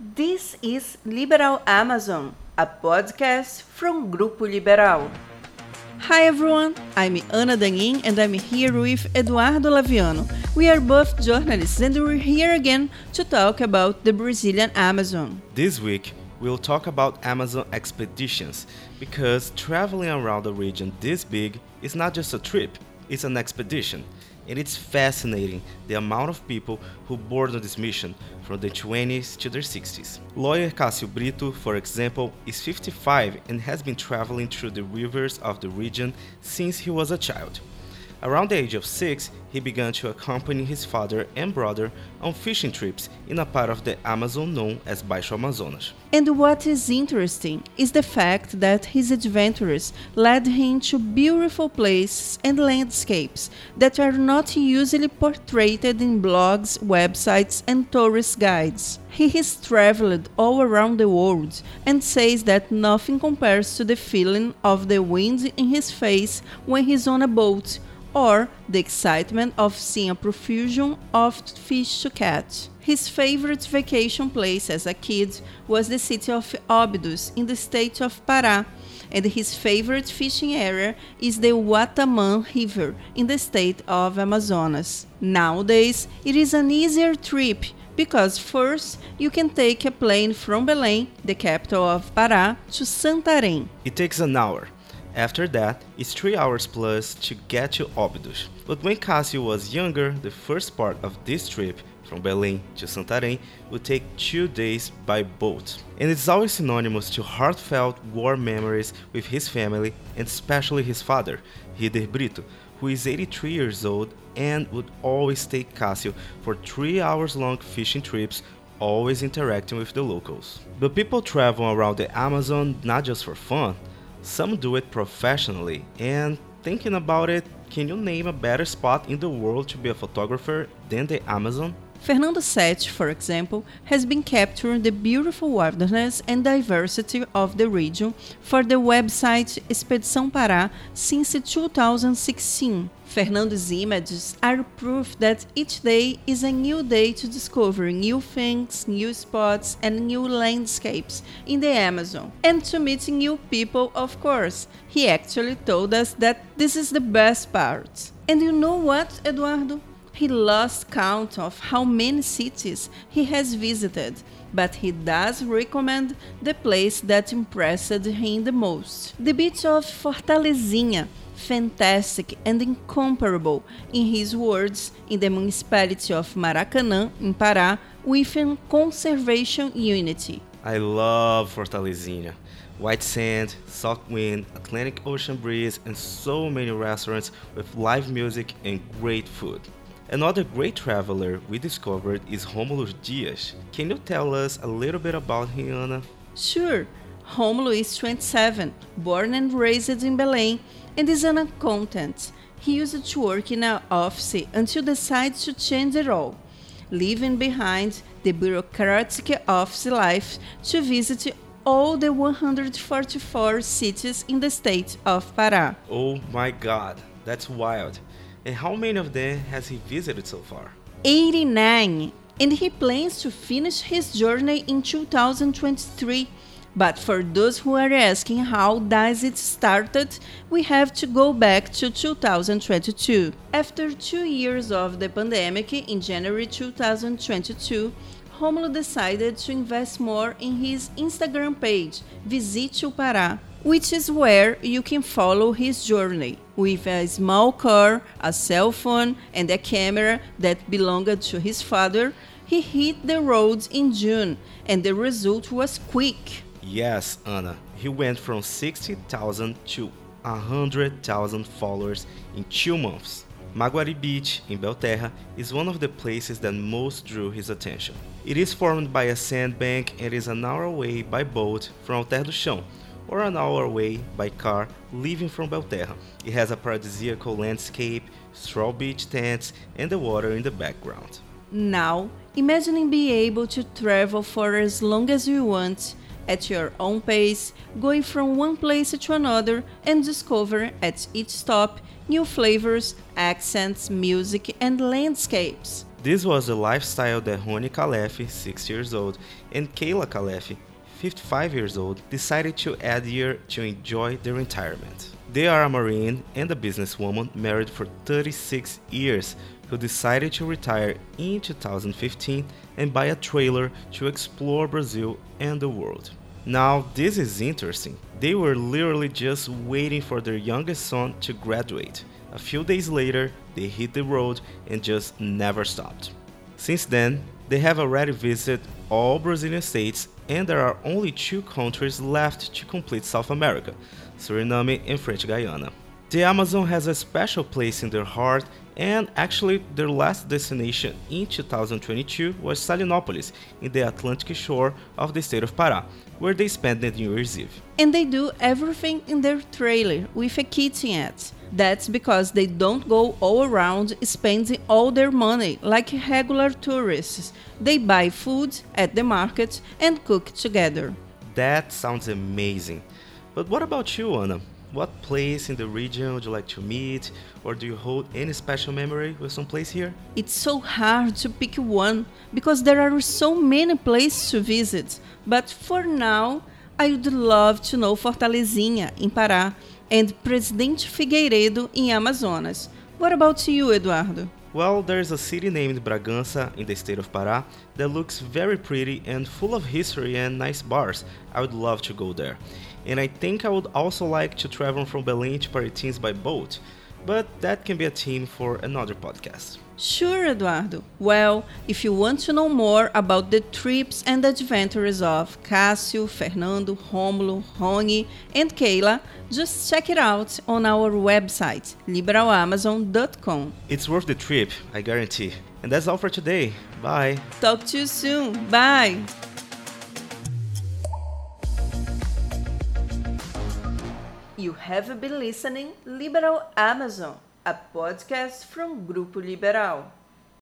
This is Liberal Amazon, a podcast from Grupo Liberal. Hi everyone, I'm Ana Danin and I'm here with Eduardo Laviano. We are both journalists and we're here again to talk about the Brazilian Amazon. This week, we'll talk about Amazon expeditions because traveling around a region this big is not just a trip, it's an expedition and it's fascinating the amount of people who board on this mission from their 20s to their 60s. Lawyer Cássio Brito, for example, is 55 and has been traveling through the rivers of the region since he was a child. Around the age of six, he began to accompany his father and brother on fishing trips in a part of the Amazon known as Baixo Amazonas. And what is interesting is the fact that his adventures led him to beautiful places and landscapes that are not usually portrayed in blogs, websites, and tourist guides. He has traveled all around the world and says that nothing compares to the feeling of the wind in his face when he's on a boat or the excitement of seeing a profusion of fish to catch. His favorite vacation place as a kid was the city of Óbidos in the state of Pará, and his favorite fishing area is the Uatumã River in the state of Amazonas. Nowadays, it is an easier trip because first you can take a plane from Belém, the capital of Pará, to Santarém. It takes an hour after that, it's 3 hours plus to get to Óbidos. But when Cássio was younger, the first part of this trip from Belém to Santarém would take two days by boat. And it's always synonymous to heartfelt warm memories with his family and especially his father, Rider Brito, who is 83 years old and would always take Cássio for 3 hours long fishing trips always interacting with the locals. But people travel around the Amazon not just for fun, some do it professionally, and thinking about it, can you name a better spot in the world to be a photographer than the Amazon? Fernando Sete, for example, has been capturing the beautiful wilderness and diversity of the region for the website Expedição Pará since 2016. Fernando's images are proof that each day is a new day to discover new things, new spots, and new landscapes in the Amazon, and to meet new people, of course. He actually told us that this is the best part. And you know what, Eduardo? He lost count of how many cities he has visited, but he does recommend the place that impressed him the most the beach of Fortalezinha fantastic and incomparable, in his words, in the municipality of Maracanã, in Pará, with a conservation unity. I love Fortalezinha. White sand, salt wind, Atlantic Ocean breeze, and so many restaurants with live music and great food. Another great traveler we discovered is Romulo Dias. Can you tell us a little bit about him, Ana? Sure. Romulo is 27, born and raised in Belém, and is an accountant. He used to work in an office until he decided to change the role, leaving behind the bureaucratic office life to visit all the 144 cities in the state of Pará. Oh my god, that's wild. And how many of them has he visited so far? 89, and he plans to finish his journey in 2023 but for those who are asking how does it started, we have to go back to 2022. After 2 years of the pandemic in January 2022, Romulo decided to invest more in his Instagram page, Visite o Pará, which is where you can follow his journey. With a small car, a cell phone, and a camera that belonged to his father, he hit the roads in June, and the result was quick. Yes, Ana. He went from 60,000 to 100,000 followers in two months. Maguari Beach in Belterra is one of the places that most drew his attention. It is formed by a sandbank and is an hour away by boat from Alter do Chão, or an hour away by car leaving from Belterra. It has a paradisiacal landscape, straw beach tents, and the water in the background. Now, imagining being able to travel for as long as you want at your own pace, going from one place to another and discover at each stop new flavors, accents, music, and landscapes. This was the lifestyle that Rony Kalefi, 6 years old, and Kayla Kalefi, 55 years old, decided to add here to enjoy their retirement. They are a Marine and a businesswoman married for 36 years who decided to retire in 2015 and buy a trailer to explore Brazil and the world. Now, this is interesting. They were literally just waiting for their youngest son to graduate. A few days later, they hit the road and just never stopped. Since then, they have already visited all Brazilian states, and there are only two countries left to complete South America Suriname and French Guiana. The Amazon has a special place in their heart, and actually, their last destination in 2022 was Salinópolis, in the Atlantic shore of the state of Pará, where they spent the New Year's Eve. And they do everything in their trailer with a kitchenette. That's because they don't go all around spending all their money like regular tourists. They buy food at the market and cook together. That sounds amazing. But what about you, Ana? What place in the region would you like to meet, or do you hold any special memory with some place here? It's so hard to pick one because there are so many places to visit. But for now, I would love to know Fortalezinha, in Pará, and Presidente Figueiredo, in Amazonas. What about you, Eduardo? Well, there's a city named Bragança in the state of Pará that looks very pretty and full of history and nice bars. I would love to go there. And I think I would also like to travel from Belém to Parintins by boat, but that can be a theme for another podcast. Sure, Eduardo. Well, if you want to know more about the trips and adventures of Cássio, Fernando, Rômulo, Rony, and Kayla, just check it out on our website, liberalamazon.com. It's worth the trip, I guarantee. And that's all for today. Bye. Talk to you soon. Bye. You have been listening Liberal Amazon, a podcast from Grupo Liberal.